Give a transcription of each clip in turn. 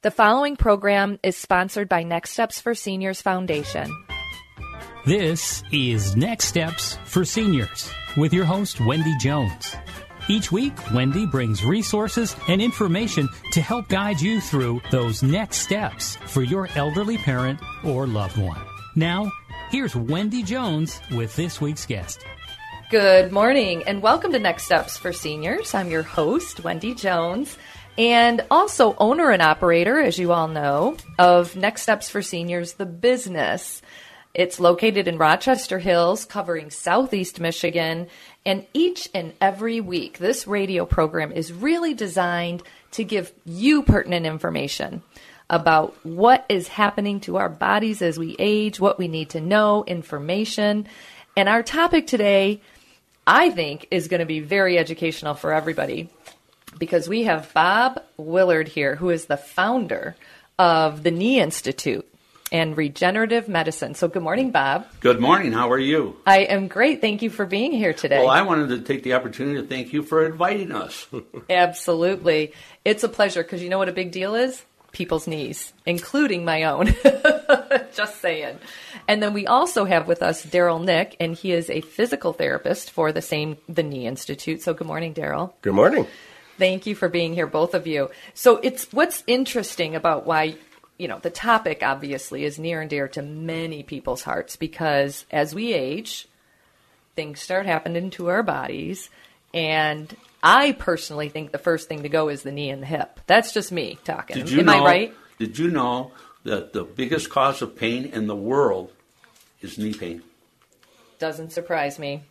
The following program is sponsored by Next Steps for Seniors Foundation. This is Next Steps for Seniors with your host, Wendy Jones. Each week, Wendy brings resources and information to help guide you through those next steps for your elderly parent or loved one. Now, here's Wendy Jones with this week's guest. Good morning and welcome to Next Steps for Seniors. I'm your host, Wendy Jones, and also owner and operator, as you all know, of Next Steps for Seniors, the business. It's located in Rochester Hills, covering southeast Michigan. And each and every week, this radio program is really designed to give you pertinent information about what is happening to our bodies as we age, what we need to know, information. And our topic today, I think, is going to be very educational for everybody because we have Bob Willard here, who is the founder of the Knee Institute and regenerative medicine. So, good morning, Bob. Good morning. How are you? I am great. Thank you for being here today. Well, I wanted to take the opportunity to thank you for inviting us. Absolutely. It's a pleasure because you know what a big deal is? People's knees, including my own. Just saying. And then we also have with us Darrell Nick, and he is a physical therapist for the same the Knee Institute. So, good morning, Darrell. Good morning. Thank you for being here, both of you. So, it's what's interesting about why you know, the topic obviously is near and dear to many people's hearts because as we age, things start happening to our bodies. And I personally think the first thing to go is the knee and the hip. That's just me talking. Am know, I right? Did you know that the biggest cause of pain in the world is knee pain? Doesn't surprise me.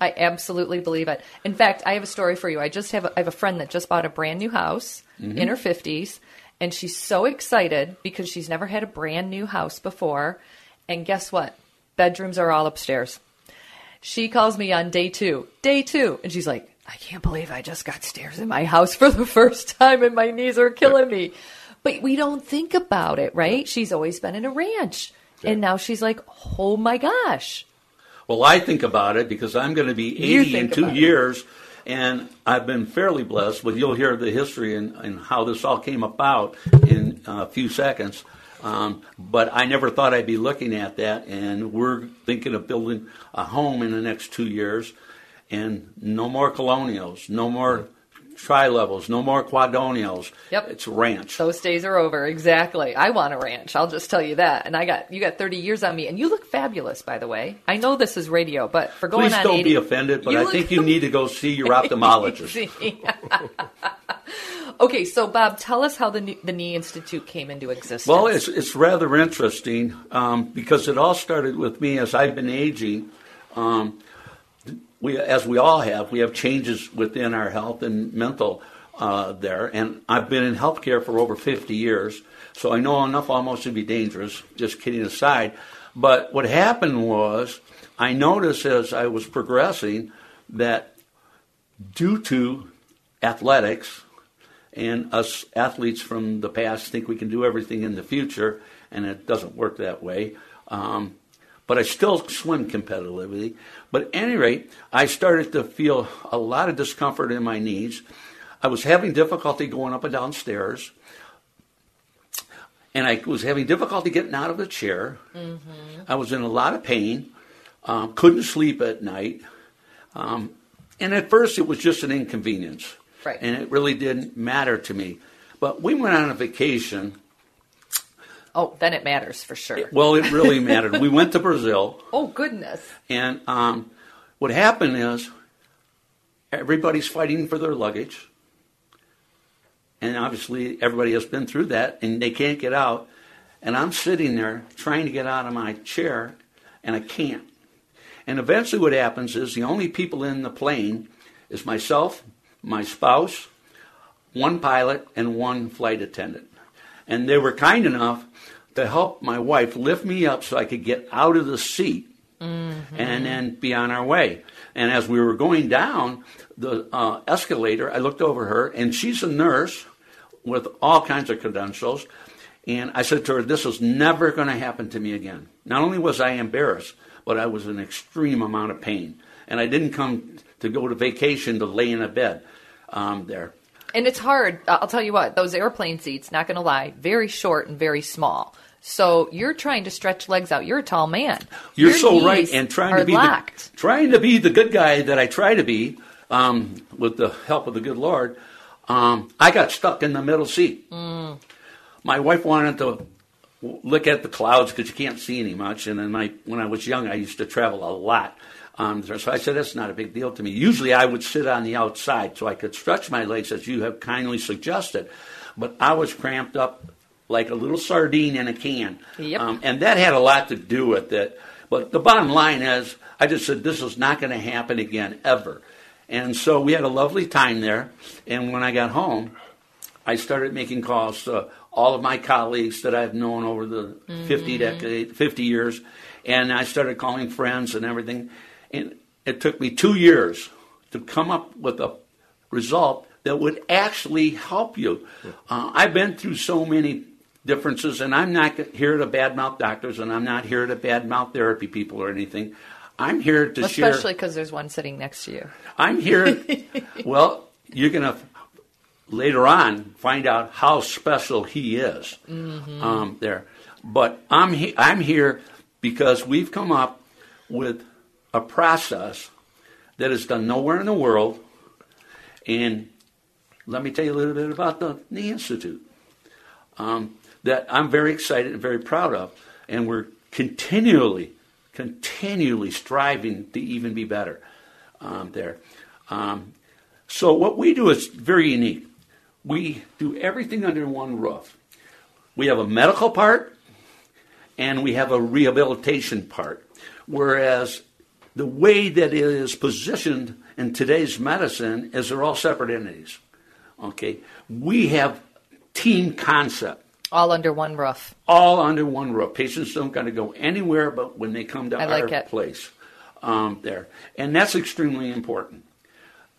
I absolutely believe it. In fact, I have a story for you. I just have a, I have a friend that just bought a brand new house Mhm. in her 50s and she's so excited because she's never had a brand new house before. And guess what? Bedrooms are all upstairs. She calls me on day 2. Day 2 and she's like, "I can't believe I just got stairs in my house for the first time and my knees are killing me." But we don't think about it, right? She's always been in a ranch. And now she's like, "Oh my gosh." Well, I think about it because I'm going to be 80 in two about it. years, and I've been fairly blessed. But you'll hear the history and, and how this all came about in a few seconds. Um, but I never thought I'd be looking at that, and we're thinking of building a home in the next two years, and no more colonials, no more tri levels, no more quadonials. Yep. It's ranch. Those days are over. Exactly. I want a ranch. I'll just tell you that. And I got you got 30 years on me, and you look fabulous, by the way. I know this is radio, but for going Please on don't 80, be offended, but I look think you need to go see your ophthalmologist. okay, so Bob, tell us how the Knee- the Knee Institute came into existence. Well, it's it's rather interesting um, because it all started with me as I've been aging. Um, we, as we all have, we have changes within our health and mental uh, there, and I've been in healthcare for over 50 years, so I know enough almost to be dangerous. Just kidding aside, but what happened was I noticed as I was progressing that due to athletics And us athletes from the past think we can do everything in the future, and it doesn't work that way. Um, but I still swim competitively. But at any rate, I started to feel a lot of discomfort in my knees. I was having difficulty going up and down stairs. And I was having difficulty getting out of the chair. Mm-hmm. I was in a lot of pain. Um, couldn't sleep at night. Um, and at first, it was just an inconvenience. Right. And it really didn't matter to me. But we went on a vacation. Oh, then it matters for sure. Well, it really mattered. We went to Brazil. Oh, goodness. And um, what happened is everybody's fighting for their luggage. And obviously, everybody has been through that, and they can't get out. And I'm sitting there trying to get out of my chair, and I can't. And eventually, what happens is the only people in the plane is myself, my spouse, one pilot, and one flight attendant. And they were kind enough to help my wife lift me up so I could get out of the seat mm-hmm. and then be on our way. And as we were going down the uh, escalator, I looked over her, and she's a nurse with all kinds of credentials. And I said to her, This is never going to happen to me again. Not only was I embarrassed, but I was in extreme amount of pain. And I didn't come to go to vacation to lay in a bed um, there. And it's hard. I'll tell you what, those airplane seats, not going to lie, very short and very small. So you're trying to stretch legs out. You're a tall man. You're Your so right, and trying to be the, trying to be the good guy that I try to be, um, with the help of the good Lord. Um, I got stuck in the middle seat. Mm. My wife wanted to look at the clouds because you can't see any much. And then my, when I was young, I used to travel a lot. Um, so I said, that's not a big deal to me. Usually I would sit on the outside so I could stretch my legs as you have kindly suggested. But I was cramped up like a little sardine in a can. Yep. Um, and that had a lot to do with it. But the bottom line is, I just said, this is not going to happen again, ever. And so we had a lovely time there. And when I got home, I started making calls to all of my colleagues that I've known over the mm-hmm. 50 decade, 50 years, and I started calling friends and everything. And it took me two years to come up with a result that would actually help you. Uh, I've been through so many differences, and I'm not here to badmouth doctors, and I'm not here to badmouth therapy people or anything. I'm here to Especially share. Especially because there's one sitting next to you. I'm here. well, you're going to later on find out how special he is mm-hmm. um, there. But I'm he- I'm here because we've come up with a process that is done nowhere in the world. And let me tell you a little bit about the Knee Institute um, that I'm very excited and very proud of. And we're continually, continually striving to even be better um, there. Um, so what we do is very unique we do everything under one roof. We have a medical part and we have a rehabilitation part. Whereas the way that it is positioned in today's medicine is they're all separate entities. Okay? We have team concept. All under one roof. All under one roof. Patients don't got to go anywhere but when they come to I our like place um, there. And that's extremely important.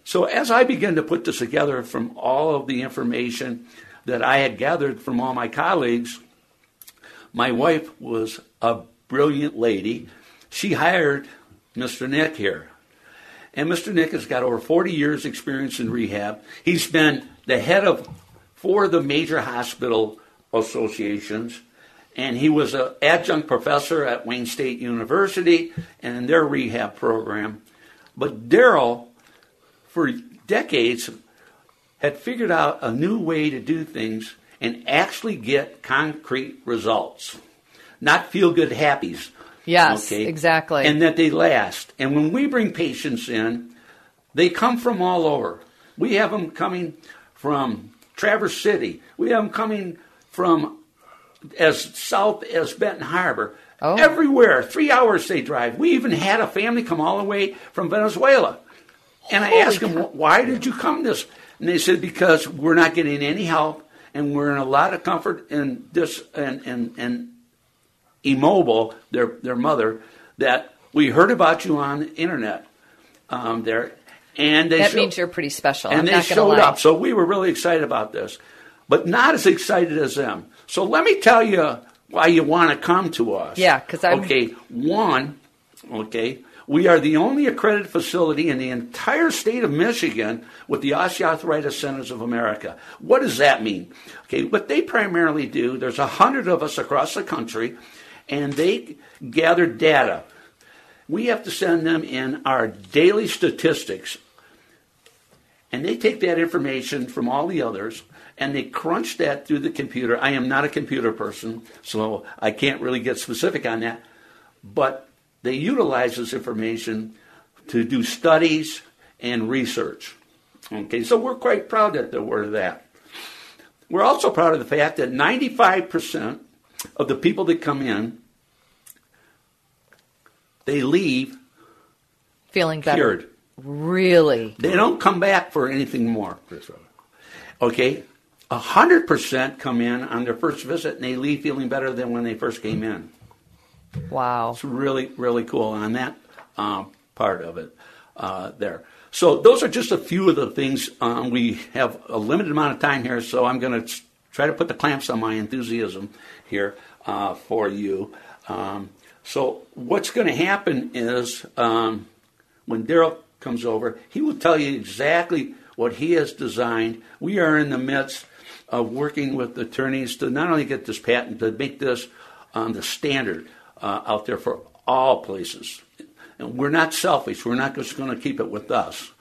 So as I began to put this together from all of the information that I had gathered from all my colleagues, my wife was a brilliant lady. She hired Mr. Nick here. And Mr. Nick has got over 40 years experience in rehab. He's been the head of four of the major hospital associations and he was an adjunct professor at Wayne State University and in their rehab program. But Darrell for decades had figured out a new way to do things and actually get concrete results, not feel good happies. Yes, okay? exactly. And that they last. And when we bring patients in, they come from all over. We have them coming from Traverse City. We have them coming from as south as Benton Harbor. Oh. Everywhere, three hours they drive. We even had a family come all the way from Venezuela. And I asked them, why did you come this? And they said, because we're not getting any help and we're in a lot of comfort and this and, and, and immobile, their, their mother, that we heard about you on the internet um, there. And they that show- means you're pretty special. and I'm they showed lie. up. So we were really excited about this, but not as excited as them. So let me tell you why you want to come to us. Yeah, 'cause I'm- okay. One, okay, we are the only accredited facility in the entire state of Michigan with the Osteoarthritis Centers of America. What does that mean? Okay, what they primarily do, there's a hundred of us across the country, and they gather data. We have to send them in our daily statistics and they take that information from all the others and they crunch that through the computer. I am not a computer person, so I can't really get specific on that. But they utilize this information to do studies and research. Okay, so we're quite proud that they're that. We're also proud of the fact that 95% of the people that come in, they leave Feeling better. cured. Really? They don't come back for anything more. Okay? A hundred percent come in on their first visit and they leave feeling better than when they first came in. Wow. It's really, really cool on that um, part of it uh, there. So those are just a few of the things. Um, we have a limited amount of time here, so I'm going to try to put the clamps on my enthusiasm here uh, for you. Um, so what's going to happen is um, when Darrell comes over, he will tell you exactly what he has designed. We are in the midst of working with attorneys to not only get this patent, to make this um, the standard uh, out there for all places. And we're not selfish. We're not just going to keep it with us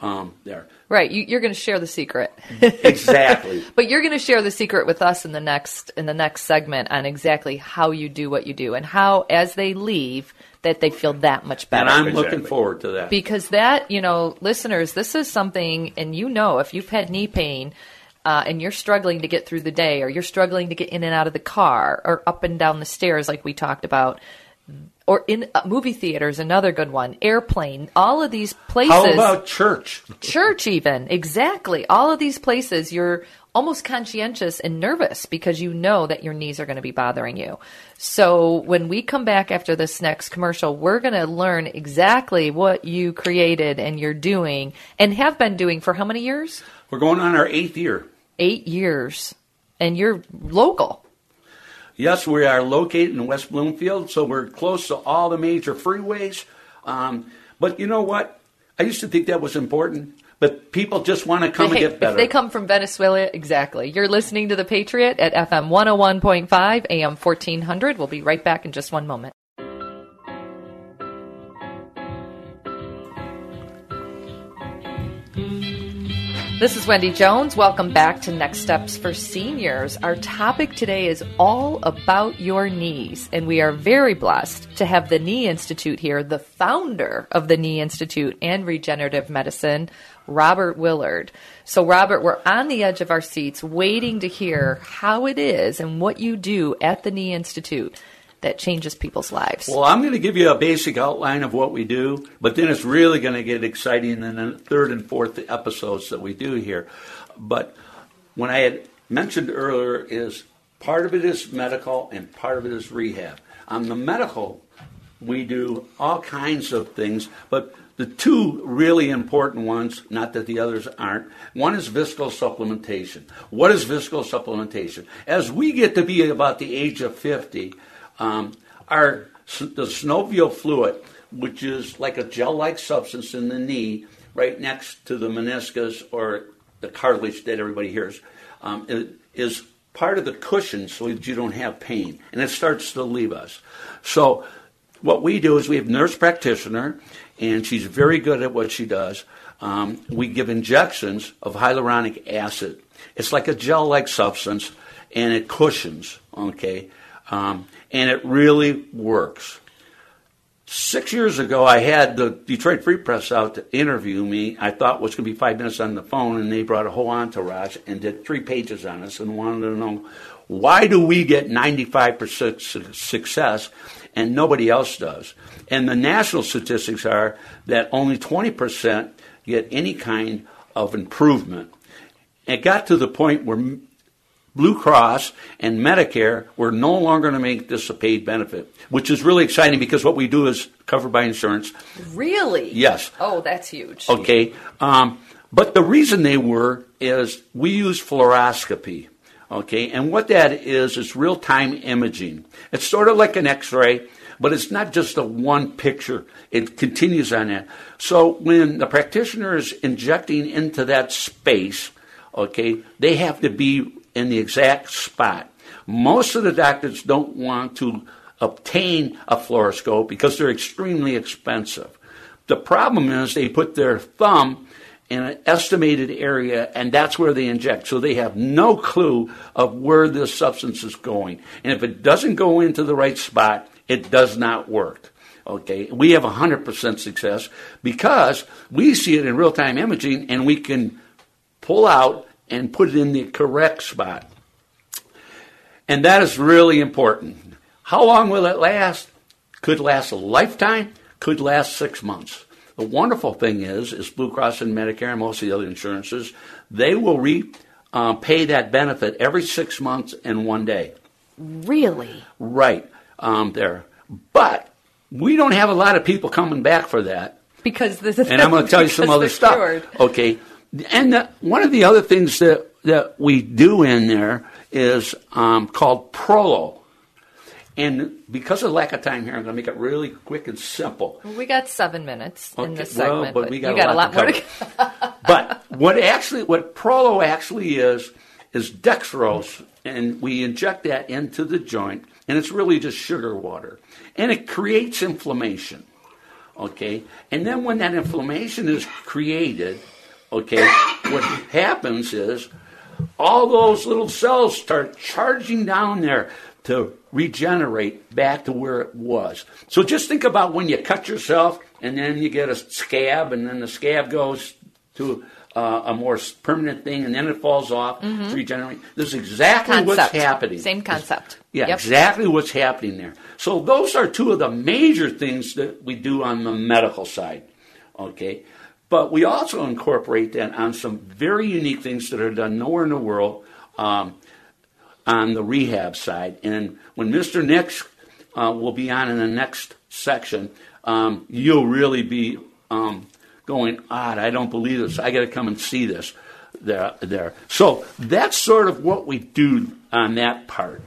um, there. Right. You, you're going to share the secret. Exactly. But you're going to share the secret with us in the next in the next segment on exactly how you do what you do and how, as they leave, that they feel that much better. and I'm looking forward to that. because that you know listeners this is something and you know if you've had knee pain uh, and you're struggling to get through the day or you're struggling to get in and out of the car or up and down the stairs like we talked about or in uh, movie theaters another good one. Airplane. All of these places. How about church? church even. Exactly. All of these places you're almost conscientious and nervous because you know that your knees are going to be bothering you. So when we come back after this next commercial we're going to learn exactly what you created and you're doing and have been doing for how many years? We're going on our eighth year. eight years. And you're local Yes, we are located in West Bloomfield, so we're close to all the major freeways. Um, but you know what? I used to think that was important, but people just want to come Hey, and get better. If they come from Venezuela, exactly. You're listening to The Patriot at FM 101.5, AM 1400. We'll be right back in just one moment. This is Wendy Jones. Welcome back to Next Steps for Seniors. Our topic today is all about your knees, and we are very blessed to have the Knee Institute here, the founder of the Knee Institute and Regenerative Medicine, Robert Willard. So, Robert, we're on the edge of our seats waiting to hear how it is and what you do at the Knee Institute that changes people's lives. Well, I'm going to give you a basic outline of what we do, but then it's really going to get exciting in the third and fourth episodes that we do here. But when I had mentioned earlier is part of it is medical and part of it is rehab. On the medical, we do all kinds of things, but the two really important ones, not that the others aren't, one is visco supplementation. What is visco supplementation? As we get to be about the age of 50, um, our the synovial fluid, which is like a gel-like substance in the knee, right next to the meniscus or the cartilage that everybody hears, um, is part of the cushion so that you don't have pain, and it starts to leave us. So, what we do is we have nurse practitioner, and she's very good at what she does. Um, we give injections of hyaluronic acid. It's like a gel-like substance, and it cushions. Okay. Um, and it really works. Six years ago, I had the Detroit Free Press out to interview me. I thought it was going to be five minutes on the phone, and they brought a whole entourage and did three pages on us and wanted to know why do we get 95% success and nobody else does. And the national statistics are that only 20% get any kind of improvement. It got to the point where Blue Cross and Medicare, we're no longer going to make this a paid benefit, which is really exciting because what we do is covered by insurance. Really? Yes. Oh, that's huge. Okay. Um, but the reason they were is we use fluoroscopy. Okay. And what that is, is real time imaging. It's sort of like an x ray, but it's not just a one picture. It continues on that. So when the practitioner is injecting into that space, okay, they have to be in the exact spot. Most of the doctors don't want to obtain a fluoroscope because they're extremely expensive. The problem is they put their thumb in an estimated area and that's where they inject. So they have no clue of where this substance is going. And if it doesn't go into the right spot, it does not work. Okay, we have 100% success because we see it in real time imaging and we can pull out and put it in the correct spot. And that is really important. How long will it last? Could last a lifetime, could last six months. The wonderful thing is, is Blue Cross and Medicare and most of the other insurances, they will re, uh, pay that benefit every six months and one day. Really? Right um, there. But we don't have a lot of people coming back for that. Because this is and I'm going to tell you some other stuff. Cured. Okay, and the, one of the other things that that we do in there is um, called Prolo. And because of lack of time here, I'm going to make it really quick and simple. We got seven minutes okay, in this well, segment, but, but we got a got lot, a lot to more to but what actually, what Prolo actually is, is dextrose, and we inject that into the joint, and it's really just sugar water, and it creates inflammation. Okay, and then when that inflammation is created, okay, what happens is all those little cells start charging down there to regenerate back to where it was. So just think about when you cut yourself and then you get a scab and then the scab goes to uh, a more permanent thing and then it falls off Mhm. regenerate. This is exactly concept. what's happening. Same concept. Yeah, Yep. exactly what's happening there. So those are two of the major things that we do on the medical side. Okay. But we also incorporate that on some very unique things that are done nowhere in the world um, on the rehab side. And when Mr. Nicks uh, will be on in the next section, um, you'll really be um, going, odd, I don't believe this. I got to come and see this there. there. So that's sort of what we do on that part.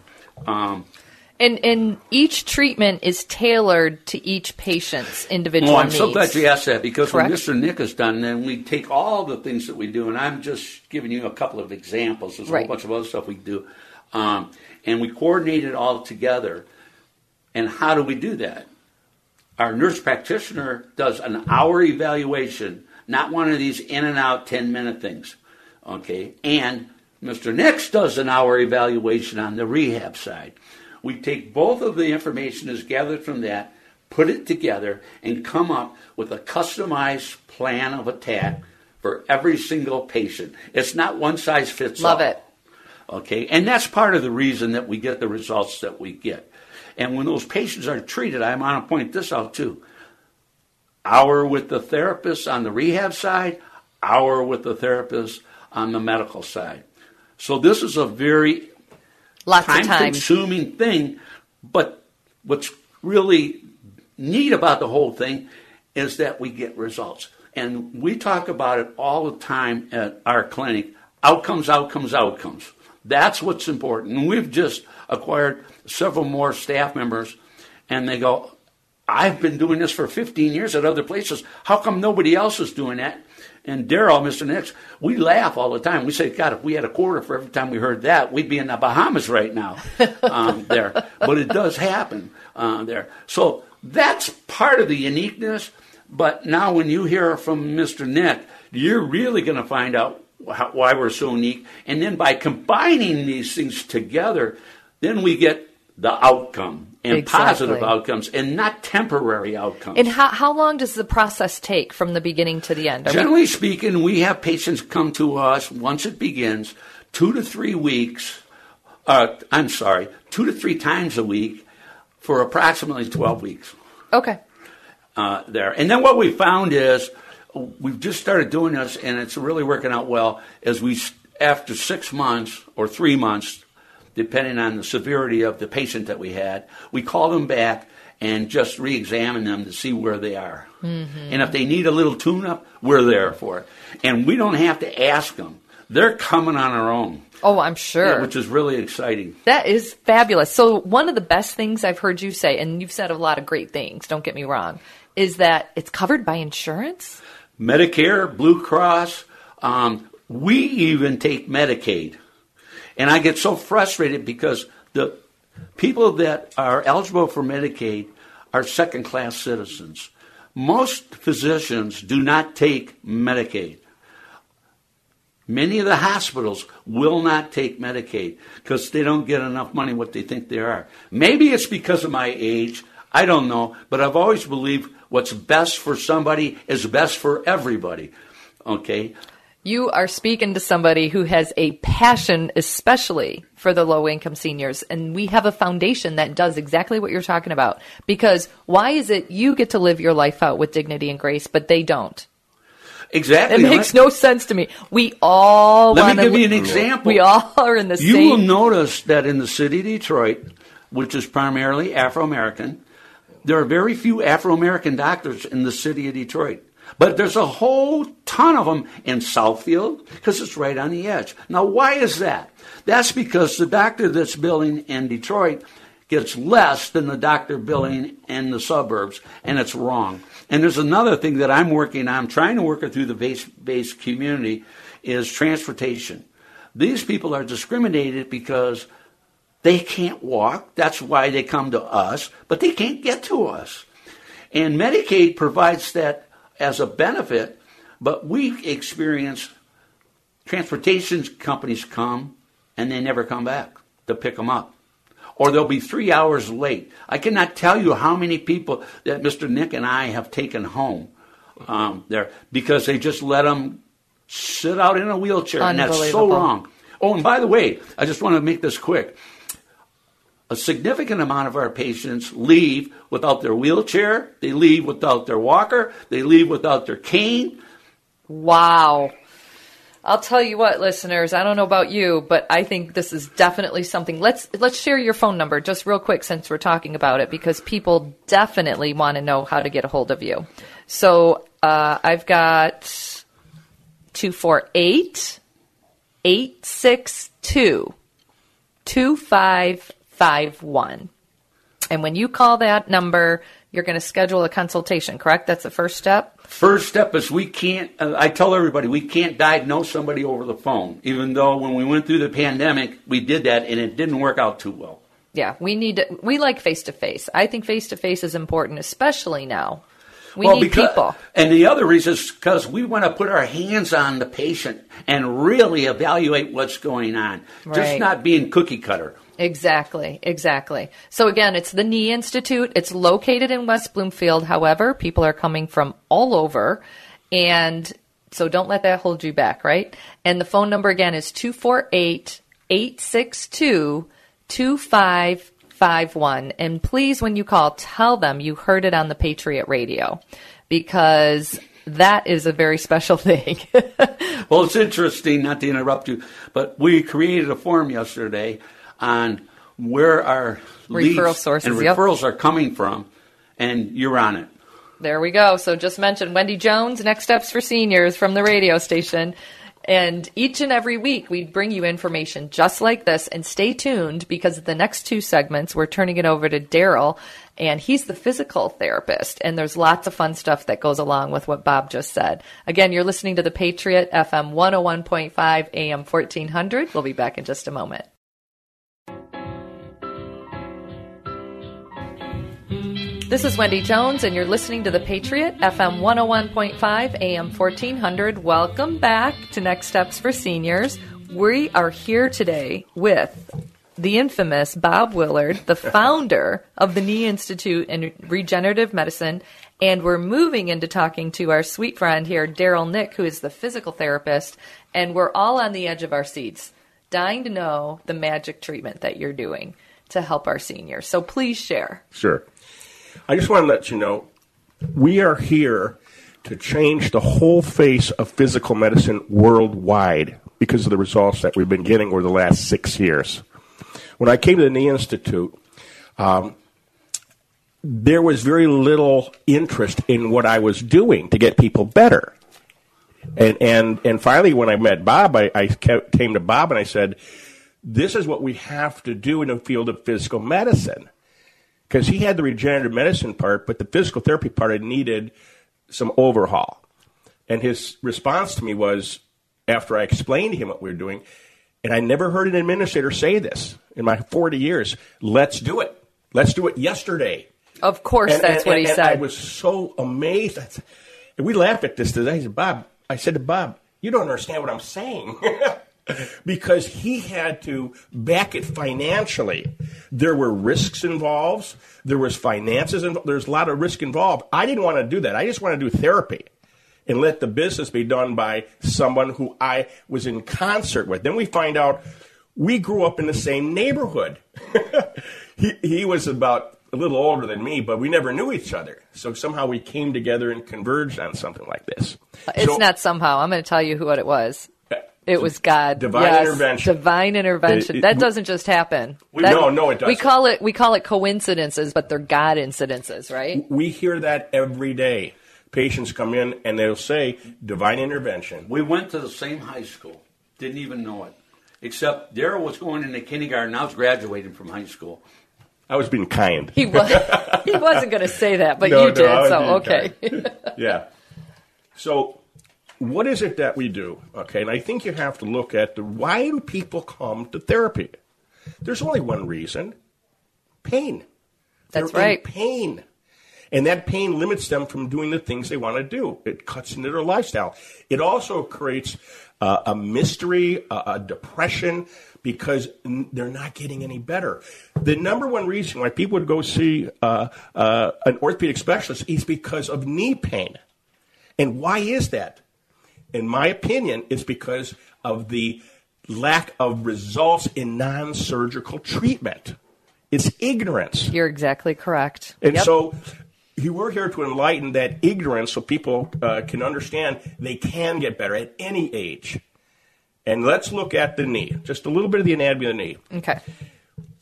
And and each treatment is tailored to each patient's individual Oh, I'm needs. so glad you asked that because Correct. when Mr. Nick is done, then we take all the things that we do, and I'm just giving you a couple of examples. There's a Right. whole bunch of other stuff we do, um, and we coordinate it all together. And how do we do that? Our nurse practitioner does an hour evaluation, not one of these in and out 10 minute things. Okay, and Mr. Nicks does an hour evaluation on the rehab side. We take both of the information that's gathered from that, put it together, and come up with a customized plan of attack for every single patient. It's not one size fits all. Love it. Okay, and that's part of the reason that we get the results that we get. And when those patients are treated, I want to point this out too. Hour with the therapist on the rehab side, hour with the therapist on the medical side. So this is a very Lots of time time. consuming thing, but what's really neat about the whole thing is that we get results. And we talk about it all the time at our clinic outcomes, outcomes, outcomes. That's what's important. And we've just acquired several more staff members, and they go, I've been doing this for 15 years at other places. How come nobody else is doing that? And Darrell, Mr. Nicks, we laugh all the time. We say, God, if we had a quarter for every time we heard that, we'd be in the Bahamas right now um, there. But it does happen uh, there. So that's part of the uniqueness. But now when you hear from Mr. Nick, you're really going to find out how, why we're so unique. And then by combining these things together, then we get the outcome and Exactly. positive outcomes and not temporary outcomes. And how how long does the process take from the beginning to the end? Are we- Generally speaking, we have patients come to us once it begins, two to three weeks. Uh, I'm sorry, two to three times a week for approximately 12 weeks. okay. uh, there. And then what we found is we've just started doing this, and it's really working out well. As we after six months or three months, depending on the severity of the patient that we had, we call them back and just re-examine them to see where they are. Mm-hmm. And if they need a little tune-up, we're there for it. And we don't have to ask them; they're coming on their own. Oh, I'm sure. Yeah, which is really exciting. That is fabulous. So, one of the best things I've heard you say, and you've said a lot of great things, don't get me wrong, is that it's covered by insurance? Medicare, Blue Cross, um, we even take Medicaid. And I get so frustrated because the people that are eligible for Medicaid are second class citizens. Most physicians do not take Medicaid. Many of the hospitals will not take Medicaid because they don't get enough money what they think they are. Maybe it's because of my age. I don't know. But I've always believed what's best for somebody is best for everybody. Okay? You are speaking to somebody who has a passion, especially for the low income seniors. And we have a foundation that does exactly what you're talking about. Because why is it you get to live your life out with dignity and grace, but they don't? Exactly. It makes no sense to me. We all Let me give you an example. We all are in the you same. will notice that in the city of Detroit, which is primarily Afro American, there are very few Afro American doctors in the city of Detroit. But there's a whole ton of them in Southfield because it's right on the edge. Now, why is that? That's because the doctor that's billing in Detroit gets less than the doctor billing in the suburbs, and it's wrong. And there's another thing that I'm working on, I'm trying to work it through the base based community, is transportation. These people are discriminated because they can't walk. That's why they come to us, but they can't get to us. And Medicaid provides that as a benefit, but we experience transportation companies come and they never come back to pick them up. Or they'll be three hours late. I cannot tell you how many people that Mr. Nick and I have taken home um, there because they just let them sit out in a wheelchair, and that's so wrong. Oh, and by the way, I just want to make this quick. A significant amount of our patients leave without their wheelchair, they leave without their walker, they leave without their cane. Wow. I'll tell you what, listeners, I don't know about you, but I think this is definitely something. Let's let's share your phone number just real quick since we're talking about it because people definitely want to know how to get a hold of you. So uh, I've got 248 862 2551. And when you call that number, you're going to schedule a consultation, correct? That's the first step? First step is we can't, uh, I tell everybody, we can't diagnose somebody over the phone, even though when we went through the pandemic, we did that and it didn't work out too well. Yeah, we need to, we like face to face. I think face to face is important, especially now. We well, need because, people. And the other reason is because we want to put our hands on the patient and really evaluate what's going on, just not being cookie cutter. Exactly, exactly. So again, it's the Knee Institute. It's located in West Bloomfield. However, people are coming from all over. And so don't let that hold you back, right? And the phone number again is 248 862 2551. And please, when you call, tell them you heard it on the Patriot Radio because that is a very special thing. Well, it's interesting, not to interrupt you, but we created a form yesterday on where our Referral leads sources, and yep. referrals are coming from, and you're on it. There we go. So just mentioned Wendy Jones, Next Steps for Seniors from the radio station. And each and every week we bring you information just like this and stay tuned because the next two segments we're turning it over to Darrell and he's the physical therapist and there's lots of fun stuff that goes along with what Bob just said. Again, you're listening to the Patriot FM 101.5 AM 1400. We'll be back in just a moment. This is Wendy Jones, and you're listening to The Patriot, FM 101.5, AM 1400. Welcome back to Next Steps for Seniors. We are here today with the infamous Bob Willard, the founder of the Knee Institute in Regenerative Medicine. And we're moving into talking to our sweet friend here, Darrell Nick, who is the physical therapist. And we're all on the edge of our seats, dying to know the magic treatment that you're doing to help our seniors. So please share. Sure. I just want to let you know we are here to change the whole face of physical medicine worldwide. because of the results that we've been getting over the last six years. When I came to the Knee Institute, um, there was very little interest in what I was doing to get people better. And and and finally, when I met Bob, I, I came to Bob and I said, "This is what we have to do in the field of physical medicine." Because he had the regenerative medicine part, but the physical therapy part had needed some overhaul. And his response to me was, after I explained to him what we were doing, and I never heard an administrator say this in my 40 years, let's do it. Let's do it yesterday. Of course, And- that's and- what he and said. I was so amazed. And we laughed at this today. I said, Bob, I said to Bob, you don't understand what I'm saying. because he had to back it financially. There were risks involved. There was finances involved. There's a lot of risk involved. I didn't want to do that. I just want to do therapy and let the business be done by someone who I was in concert with. Then we find out we grew up in the same neighborhood. he, he was about a little older than me, but we never knew each other. So somehow we came together and converged on something like this. It's So- not somehow. I'm going to tell you who what it was. It was God. Divine Yes, intervention. Divine intervention. It- it- that doesn't just happen. We- That- no, no, it doesn't. call it we call it coincidences, but they're God incidences, right? We hear that every day. Patients come in and they'll say divine intervention. We went to the same high school. Didn't even know it. Except Darrell was going into kindergarten. I was graduating from high school. I was being kind. He was he wasn't going to say that, but No, you no, did. So okay. yeah. So, what is it that we do? Okay, and I think you have to look at the why do people come to therapy? There's only one reason: pain. That's They're in right. pain. And that pain limits them from doing the things they want to do. It cuts into their lifestyle. It also creates uh, a mystery, a, a depression, because they're not getting any better. The number one reason why people would go see uh, uh, an orthopedic specialist is because of knee pain. And why is that? In my opinion, it's because of the lack of results in non surgical treatment. It's ignorance. You're exactly correct. And Yep. so you we're here to enlighten that ignorance so people uh, can understand they can get better at any age. And let's look at the knee, just a little bit of the anatomy of the knee. Okay.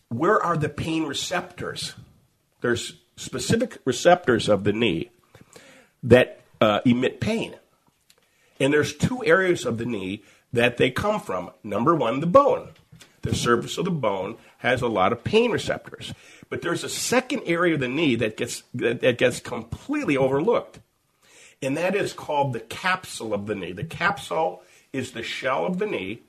Where are the pain receptors? There's specific receptors of the knee that uh, emit pain. And there's two areas of the knee that they come from. Number one, the bone. The surface of the bone has a lot of pain receptors. But there's a second area of the knee that gets, that, that gets completely overlooked. And that is called the capsule of the knee. The capsule is the shell of the knee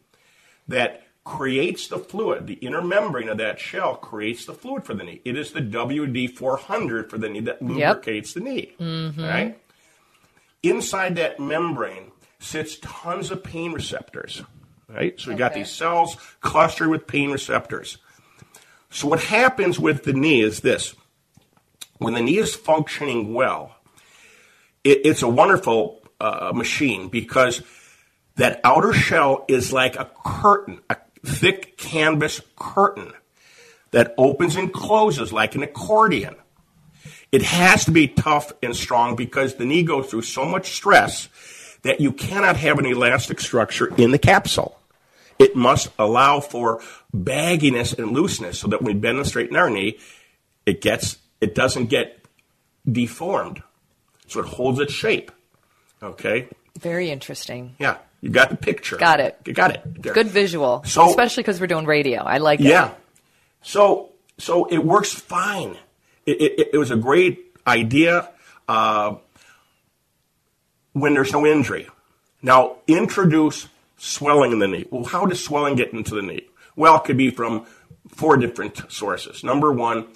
that creates the fluid. The inner membrane of that shell creates the fluid for the knee. It is the WD 400 for the knee that lubricates the knee. Mhm. Right? Inside that membrane sits tons of pain receptors. Right? So we got these cells clustered with pain receptors. So what happens with the knee is this. When the knee is functioning well, it, it's a wonderful uh, machine because that outer shell is like a curtain, a thick canvas curtain that opens and closes like an accordion. It has to be tough and strong because the knee goes through so much stress that you cannot have an elastic structure in the capsule. It must allow for bagginess and looseness so that when we bend and straighten our knee, it gets it doesn't get deformed. So it holds its shape. Okay? Very interesting. Yeah. You got the picture. Got it. You got it. There. Good visual, So- especially because we're doing radio. I like it. Yeah. So so it works fine. It, it, it was a great idea uh, when there's no injury. Now introduce swelling in the knee. Well, how does swelling get into the knee? Well, it could be from four different sources. Number one,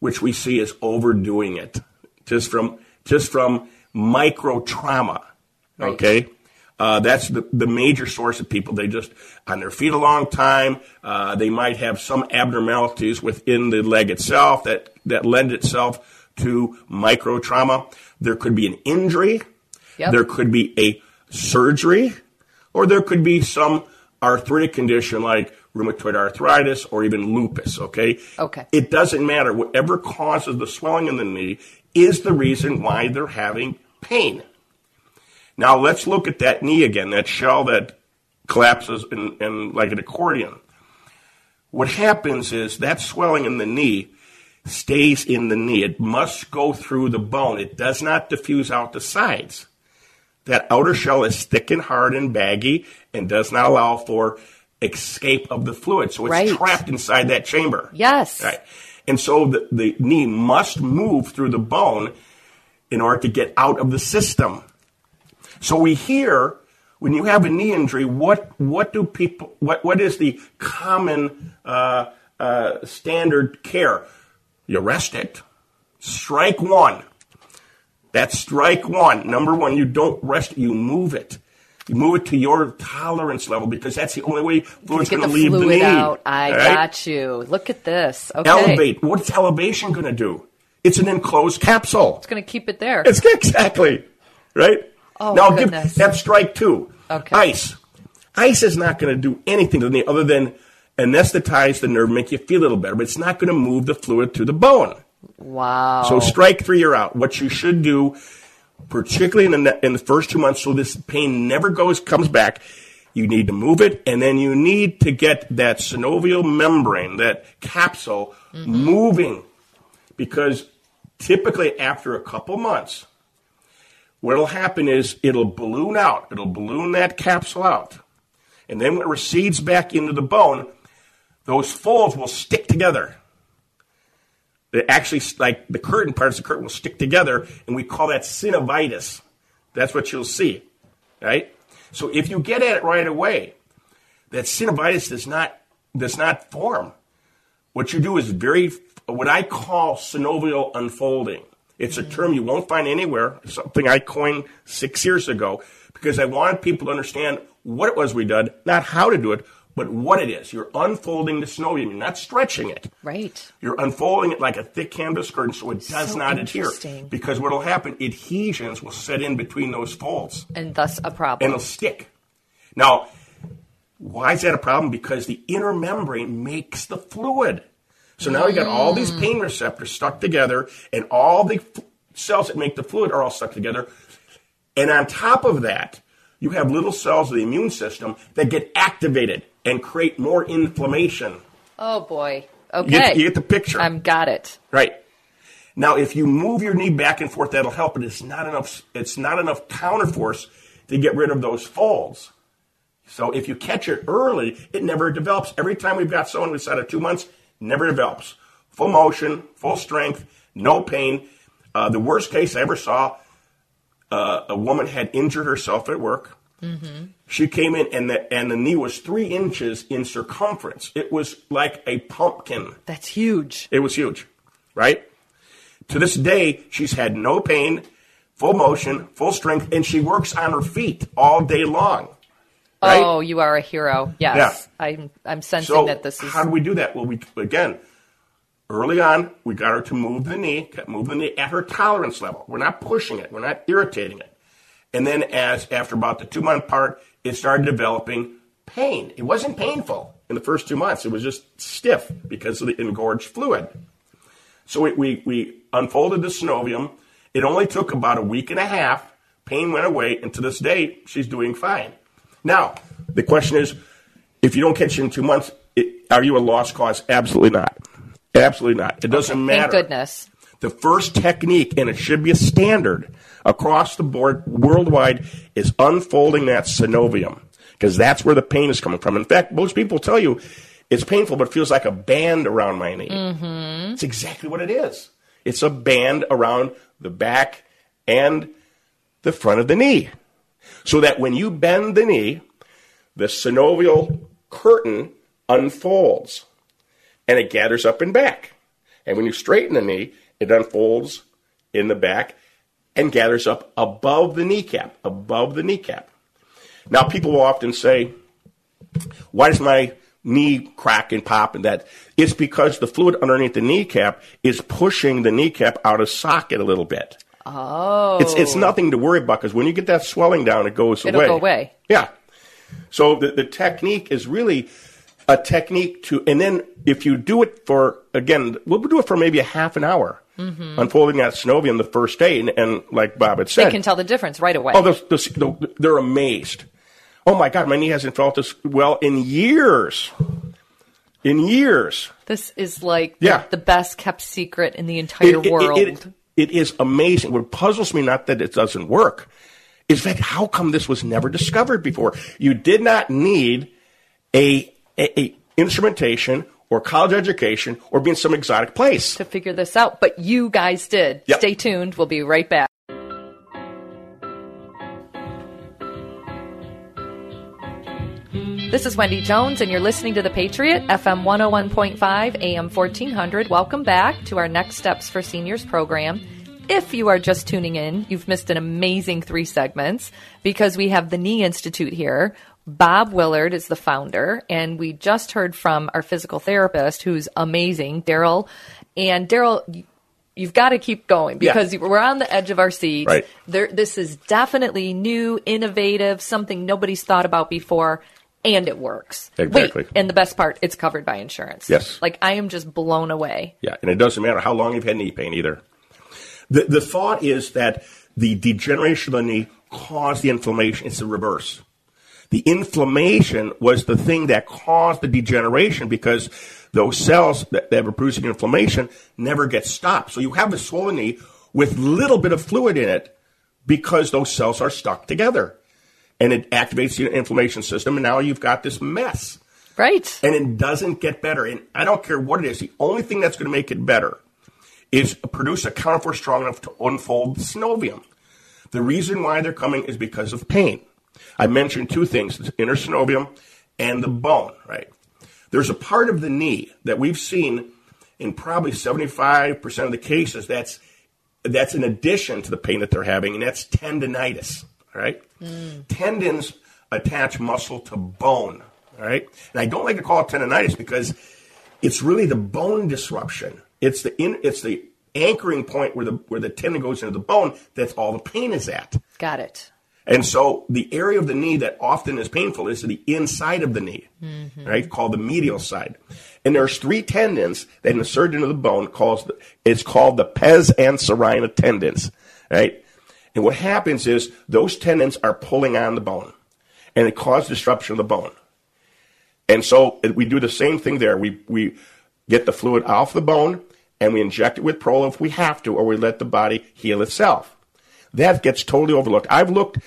which we see is overdoing it, just from just from micro trauma. Okay. Uh, that's the, the major source of people. They just on their feet a long time. Uh, they might have some abnormalities within the leg itself that, that lend itself to micro trauma. There could be an injury. Yep. There could be a surgery, or there could be some arthritic condition like rheumatoid arthritis or even lupus. Okay. Okay. It doesn't matter. Whatever causes the swelling in the knee is the reason why they're having pain. Now let's look at that knee again, that shell that collapses in, in like an accordion. What happens is that swelling in the knee stays in the knee. It must go through the bone. It does not diffuse out the sides. That outer shell is thick and hard and baggy and does not allow for escape of the fluid. So it's Right. trapped inside that chamber. Yes. Right. And so the, the knee must move through the bone in order to get out of the system. So we hear when you have a knee injury, what what do people what what is the common uh, uh, standard care? You rest it. Strike one. That's strike one. Number one, you don't rest you move it. You move it to your tolerance level because that's the only way fluid's going to leave fluid the knee. out. I right? got you. Look at this. Okay. Elevate. What's elevation going to do? It's an enclosed capsule. It's going to keep it there. It's exactly right. Oh, now give that's strike two. Okay. Ice. Ice is not going to do anything to the knee other than anesthetize the nerve, make you feel a little better, but it's not going to move the fluid through the bone. Wow. So strike three, you're out. What you should do, particularly in the in the first two months, so this pain never goes comes back. You need to move it, and then you need to get that synovial membrane, that capsule, mm-hmm. moving, because typically after a couple months, what'll happen is it'll balloon out. It'll balloon that capsule out, and then when it recedes back into the bone, those folds will stick together. They actually, like the curtain parts of the curtain will stick together, and we call that synovitis. That's what you'll see, right? So if you get at it right away, that synovitis does not does not form. What you do is very what I call synovial unfolding. It's a term you won't find anywhere. Something I coined six years ago because I wanted people to understand what it was we did, not how to do it, but what it is. You're unfolding the snow You're not stretching it. right. You're unfolding it like a thick canvas curtain so it does So not adhere. interesting. Because what will happen, adhesions will set in between those folds And thus a problem. and it'll stick. Now, why is that a problem? Because the inner membrane makes the fluid. So now you got all these mm. pain receptors stuck together, and all the f- cells that make the fluid are all stuck together. And on top of that, you have little cells of the immune system that get activated and create more inflammation. Oh boy. You Okay. get, you get the picture. I'm got it. Right. Now, if you move your knee back and forth, that'll help, but it's not enough. It's not enough counterforce to get rid of those folds. So if you catch it early, it never develops. Every time we've got someone out of two months, never develops. Full motion, full strength, no pain. Uh, the worst case I ever saw, uh, a woman had injured herself at work. Mm-hmm. She came in and the and the knee was three inches in circumference. It was like a pumpkin. That's huge. It was huge, right? To this day, she's had no pain, full motion, full strength, and she works on her feet all day long. Right? Oh, you are a hero. Yes. I'm I'm sensing so that this is how do we do that? Well, we again early on we got her to move the knee, move the knee at her tolerance level. We're not pushing it, we're not irritating it. And then, as after about the two month part, it started developing pain. It wasn't painful in the first two months. It was just stiff because of the engorged fluid. So we, we, we unfolded the synovium. It only took about a week and a half. Pain went away, and to this day, she's doing fine. Now, the question is if you don't catch it in two months, it, are you a lost cause? Absolutely not. Absolutely not. It doesn't matter. thank goodness. The first technique, and it should be a standard across the board worldwide, is unfolding that synovium because that's where the pain is coming from. In fact, most people tell you it's painful, but it feels like a band around my knee. Mm-hmm. It's exactly what it is. It's a band around the back and the front of the knee. So that when you bend the knee, the synovial curtain unfolds and it gathers up and back. And when you straighten the knee, it unfolds in the back and gathers up above the kneecap, above the kneecap. Now, people will often say, why does my knee crack and pop and that? It's because the fluid underneath the kneecap is pushing the kneecap out of socket a little bit. Oh. It's, it's nothing to worry about because when you get that swelling down, it goes It'll away. go away. Yeah. So the, the technique is really a technique to, and then if you do it for, again, we'll do it for maybe a half an hour, Mhm. unfolding that synovium the first day. And, and like Bob had said, They can tell the difference right away. oh, they're, they're, they're amazed. Oh my God, my knee hasn't felt this well in years. In years. This is like Yeah. the, the best kept secret in the entire It- it- world. it- it is amazing. What puzzles me, not that it doesn't work, is that how come this was never discovered before? You did not need a, a, a instrumentation or college education or be in some exotic place. to figure this out, but you guys did. Yep. Stay tuned. We'll be right back. This is Wendy Jones, and you're listening to The Patriot, FM 101.5, AM 1400. Welcome back to our Next Steps for Seniors program. If you are just tuning in, you've missed an amazing three segments because we have the Knee Institute here. Bob Willard is the founder, and we just heard from our physical therapist, who's amazing, Darrell. And Darrell, you- you've got to keep going Yeah. because we're on the edge of our seats. Right. There, this is definitely new, innovative, something nobody's thought about before, and it works. Exactly. Wait, and the best part, it's covered by insurance. Yes. Like I am just blown away. Yeah, and it doesn't matter how long you've had knee pain either. The, the thought is that the degeneration of the knee caused the inflammation. It's the reverse. The inflammation was the thing that caused the degeneration because those cells that, that were producing inflammation never get stopped. So you have a swollen knee with little bit of fluid in it because those cells are stuck together. And it activates the inflammation system, and now you've got this mess. Right. And it doesn't get better. And I don't care what it is, the only thing that's going to make it better is produce a counterforce strong enough to unfold the synovium. The reason why they're coming is because of pain. I mentioned two things the inner synovium and the bone, right? There's a part of the knee that we've seen in probably 75% of the cases that's that's in addition to the pain that they're having, and that's tendonitis, right? Mm. Tendons attach muscle to bone, right? And I don't like to call it tendonitis because it's really the bone disruption. It's the in, it's the anchoring point where the where the tendon goes into the bone. That's all the pain is at. Got it. And so the area of the knee that often is painful is the inside of the knee, mm-hmm. right? Called the medial side. And there's three tendons that insert into the bone calls the, it's called the pes anserina tendons, right? And what happens is those tendons are pulling on the bone and it causes disruption of the bone. And so we do the same thing there. We, we get the fluid off the bone and we inject it with Prolo if we have to, or we let the body heal itself. That gets totally overlooked. I've looked,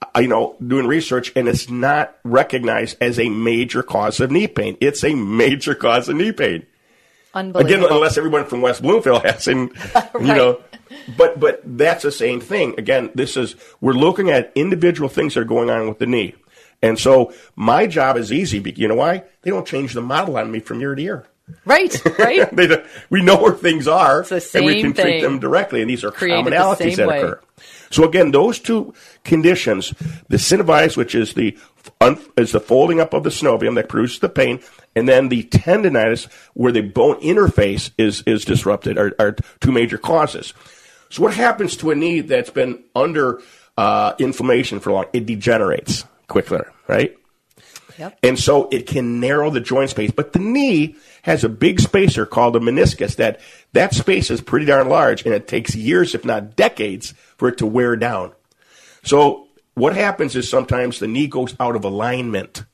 uh, you know, doing research, and it's not recognized as a major cause of knee pain. It's a major cause of knee pain. Unbelievable. Again, unless everyone from West Bloomfield has, and you know, but but that's the same thing. Again, this is we're looking at individual things that are going on with the knee, and so my job is easy. You know why? They don't change the model on me from year to year. Right. Right. they we know where things are, the and we can treat them directly. And these are Created commonalities same that way. occur. So again, those two conditions, the synovitis, which is the un, is the folding up of the synovium that produces the pain, and then the tendonitis, where the bone interface is is disrupted, are, are two major causes. So what happens to a knee that's been under uh, inflammation for long? It degenerates quickly, right? Yep. And so it can narrow the joint space. But the knee has a big spacer called a meniscus that that space is pretty darn large and it takes years, if not decades, for it to wear down. So what happens is sometimes the knee goes out of alignment.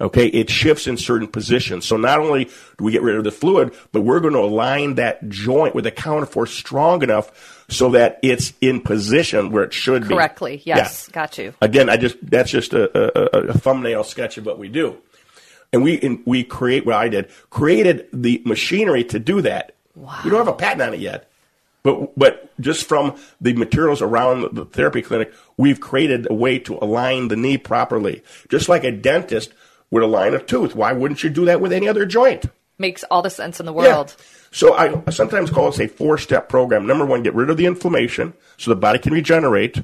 Okay, it shifts in certain positions. So not only do we get rid of the fluid, but we're going to align that joint with a counterforce strong enough so that it's in position where it should be. Correctly. Yeah. Yes. Got you. Again, I just that's just a, a, a thumbnail sketch of what we do, and we and we create what I did created the machinery to do that. Wow. We don't have a patent on it yet, but but just from the materials around the therapy clinic, we've created a way to align the knee properly, just like a dentist would align a tooth. Why wouldn't you do that with any other joint? Makes all the sense in the world. So I sometimes call it a four step program. Number one, get rid of the inflammation so the body can regenerate.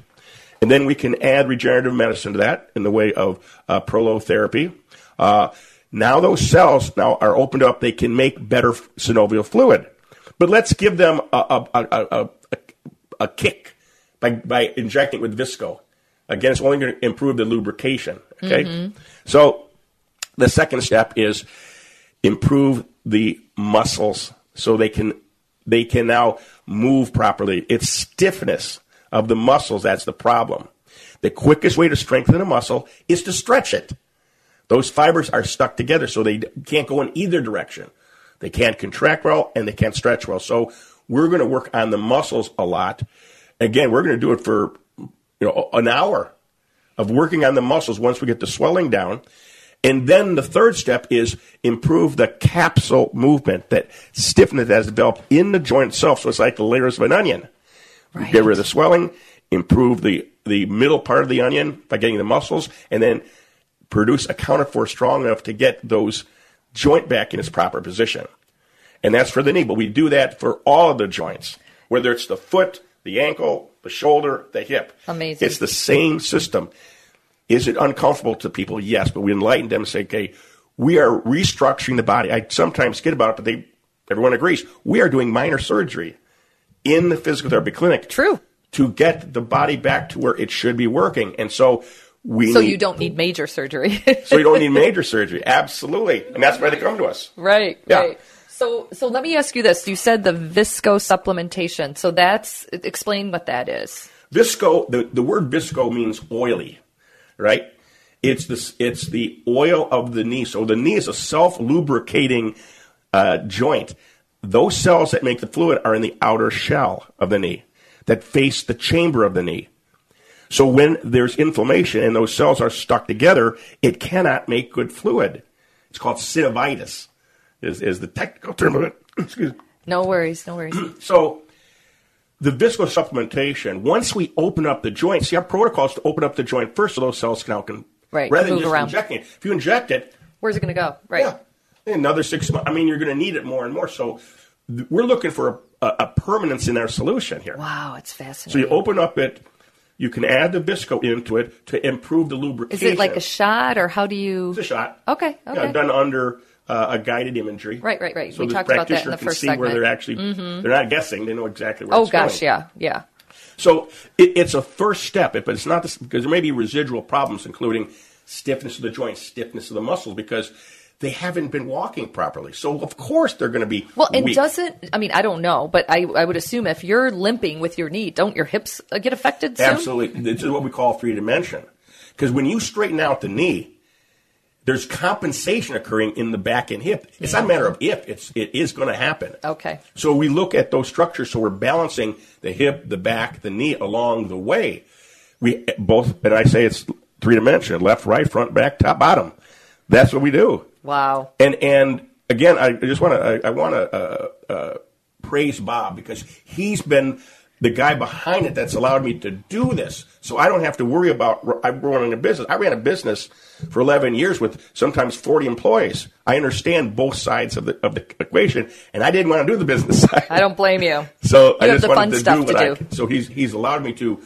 And then we can add regenerative medicine to that in the way of uh, prolotherapy. Uh, now those cells now are opened up. They can make better synovial fluid. But let's give them a, a, a, a, a, kick by, by injecting it with Visco. Again, it's only going to improve the lubrication. Okay. Mhm. So the second step is improve the muscles so they can they can now move properly. It's stiffness of the muscles that's the problem. The quickest way to strengthen a muscle is to stretch it. Those fibers are stuck together, so they can't go in either direction. They can't contract well and they can't stretch well. So we're going to work on the muscles a lot. Again, we're going to do it for you know an hour of working on the muscles once we get the swelling down. And then the third step is improve the capsule movement, that stiffness that has developed in the joint itself. So it's like the layers of an onion. Right. Get rid of the swelling, improve the, the middle part of the onion by getting the muscles, and then produce a counterforce strong enough to get those joint back in its proper position. And that's for the knee, but we do that for all of the joints, whether it's the foot, the ankle, the shoulder, the hip. Amazing. It's the same system. Is it uncomfortable to people? Yes, but we enlighten them and say, okay, we are restructuring the body. I sometimes get about it, but they everyone agrees. We are doing minor surgery in the physical therapy clinic. True. To get the body back to where it should be working. And so we So need- you don't need major surgery. so you don't need major surgery. Absolutely. And that's why they come to us. Right, Yeah. right. So, so let me ask you this: You said the visco supplementation. So that's explain what that is. Visco, the, the word visco means oily, right? It's this, it's the oil of the knee. So the knee is a self lubricating uh, joint. Those cells that make the fluid are in the outer shell of the knee that face the chamber of the knee. So when there's inflammation and those cells are stuck together, it cannot make good fluid. It's called synovitis, is, is the technical term of it. Excuse me. No worries, no worries. So the viscosupplementation, once we open up the joint, see our protocol is to open up the joint first so those cells can now can Right, rather than just around. injecting it. If you inject it, Where's it going to go? Right. yeah, another six months, I mean, you're going to need it more and more. So th- we're looking for a, a, a permanence in our solution here. Wow, it's fascinating. So you open up it, you can add the visco into it to improve the lubrication. Is it like a shot, or how do you? It's a shot. Okay, Yeah, okay. done under uh, a guided imagery. Right, right, right. So We talked about that in the can first see where they're actually Mhm. they're not guessing; they know exactly where. Oh gosh, going. yeah, yeah. So it, it's a first step, but it's not this, because there may be residual problems, including stiffness of the joints, stiffness of the muscles, because they haven't been walking properly. So of course they're going to be Well, and weak. doesn't I mean I don't know, but I I would assume if you're limping with your knee, don't your hips uh, get affected soon? Absolutely, this is what we call three dimension. Because when you straighten out the knee, there's compensation occurring in the back and hip. It's not a matter of if; it's it is going to happen. Okay. So we look at those structures. So we're balancing the hip, the back, the knee along the way. We both, and I say it's three dimension: left, right, front, back, top, bottom. That's what we do. Wow. And and again, I just want to I, I want to uh, uh, praise Bob because he's been the guy behind it that's allowed me to do this. So I don't have to worry about I'm running a business. I ran a business for 11 years with sometimes 40 employees. I understand both sides of the of the equation, and I didn't want to do the business side. I don't blame you. So I You have just the wanted fun to stuff do to what I do. so he's he's allowed me to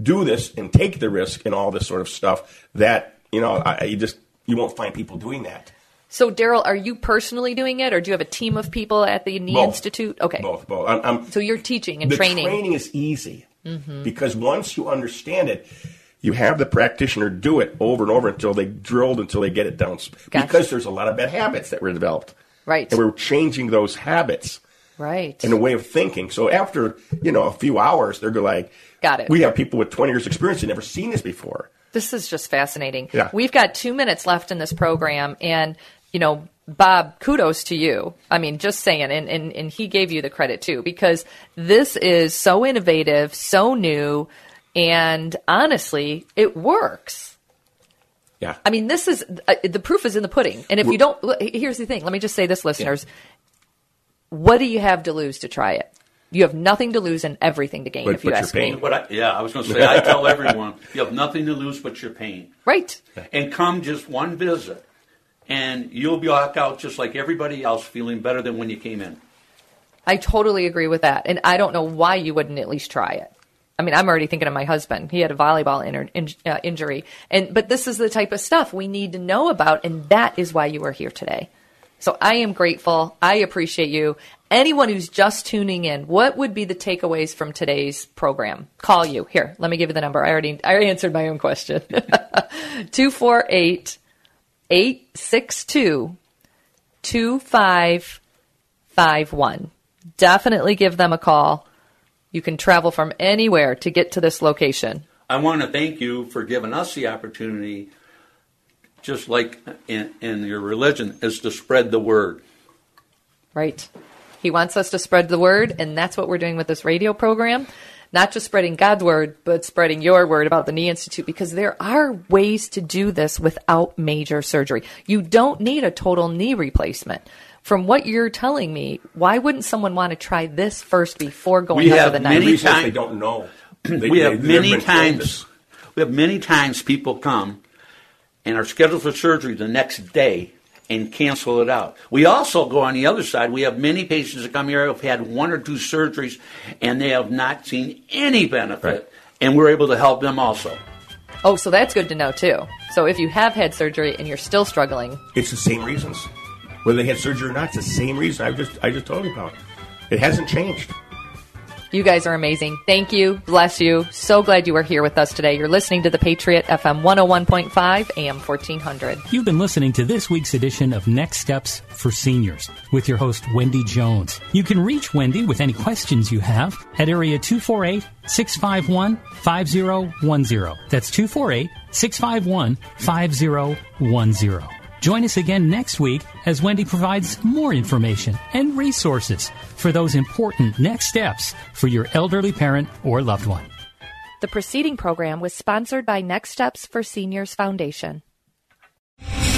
do this and take the risk and all this sort of stuff that you know I, you just you won't find people doing that. So Darrell, are you personally doing it, or do you have a team of people at the Knee Both. Institute? Okay. Both, both. I'm, I'm, So you're teaching and the training. training is easy Mhm. because once you understand it, you have the practitioner do it over and over until they drilled until they get it down. Gotcha. Because there's a lot of bad habits that were developed, Right. and we're changing those habits Right. and a way of thinking. So after you know a few hours, they're like, Got it. We have people with 20 years experience that never seen this before. This is just fascinating. Yeah. We've got two minutes left in this program, and you know, Bob, kudos to you. I mean, just saying, and, and and he gave you the credit too because this is so innovative, so new, and honestly, it works. Yeah. I mean, this is uh, the proof is in the pudding. And if you don't, here's the thing. Let me just say this, listeners. What do you have to lose to try it? You have nothing to lose and everything to gain, But- if you but your ask me. pain. What I, yeah, I was going to say, I tell everyone, you have nothing to lose but your pain. Right. And come just one visit, and you'll be back out just like everybody else, feeling better than when you came in. I totally agree with that, and I don't know why you wouldn't at least try it. I mean, I'm already thinking of my husband. He had a volleyball inter- in, uh, injury, and but this is the type of stuff we need to know about, and that is why you are here today. So I am grateful. I appreciate you. Anyone who's just tuning in, what would be the takeaways from today's program? Call you here. Let me give you the number. I already I already answered my own question. 248 862 2551. Definitely give them a call. You can travel from anywhere to get to this location. I want to thank you for giving us the opportunity, just like in, in your religion, is to spread the word. Right. He wants us to spread the word, and that's what we're doing with this radio program. Not just spreading God's word, but spreading your word about the Knee Institute because there are ways to do this without major surgery. You don't need a total knee replacement. From what you're telling me, why wouldn't someone want to try this first before going We under have the many knife? times- They don't know. They- we they- have they've many times we have many times people come and are scheduled for surgery the next day and cancel it out. We also go on the other side. We have many patients that come here who have had one or two surgeries and they have not seen any benefit, and we're able to help them also. Oh, so that's good to know too. So if you have had surgery and you're still struggling, It's the same reasons. Whether they had surgery or not, it's the same reason I just I just told you about. It hasn't changed. You guys are amazing. Thank you. Bless you. So glad you were here with us today. You're listening to the Patriot FM 101.5 AM 1400. You've been listening to this week's edition of Next Steps for Seniors with your host, Wendy Jones. You can reach Wendy with any questions you have at area 248 651 5010. That's 248 651 5010. Join us again next week as Wendy provides more information and resources for those important next steps for your elderly parent or loved one. The preceding program was sponsored by Next Steps for Seniors Foundation.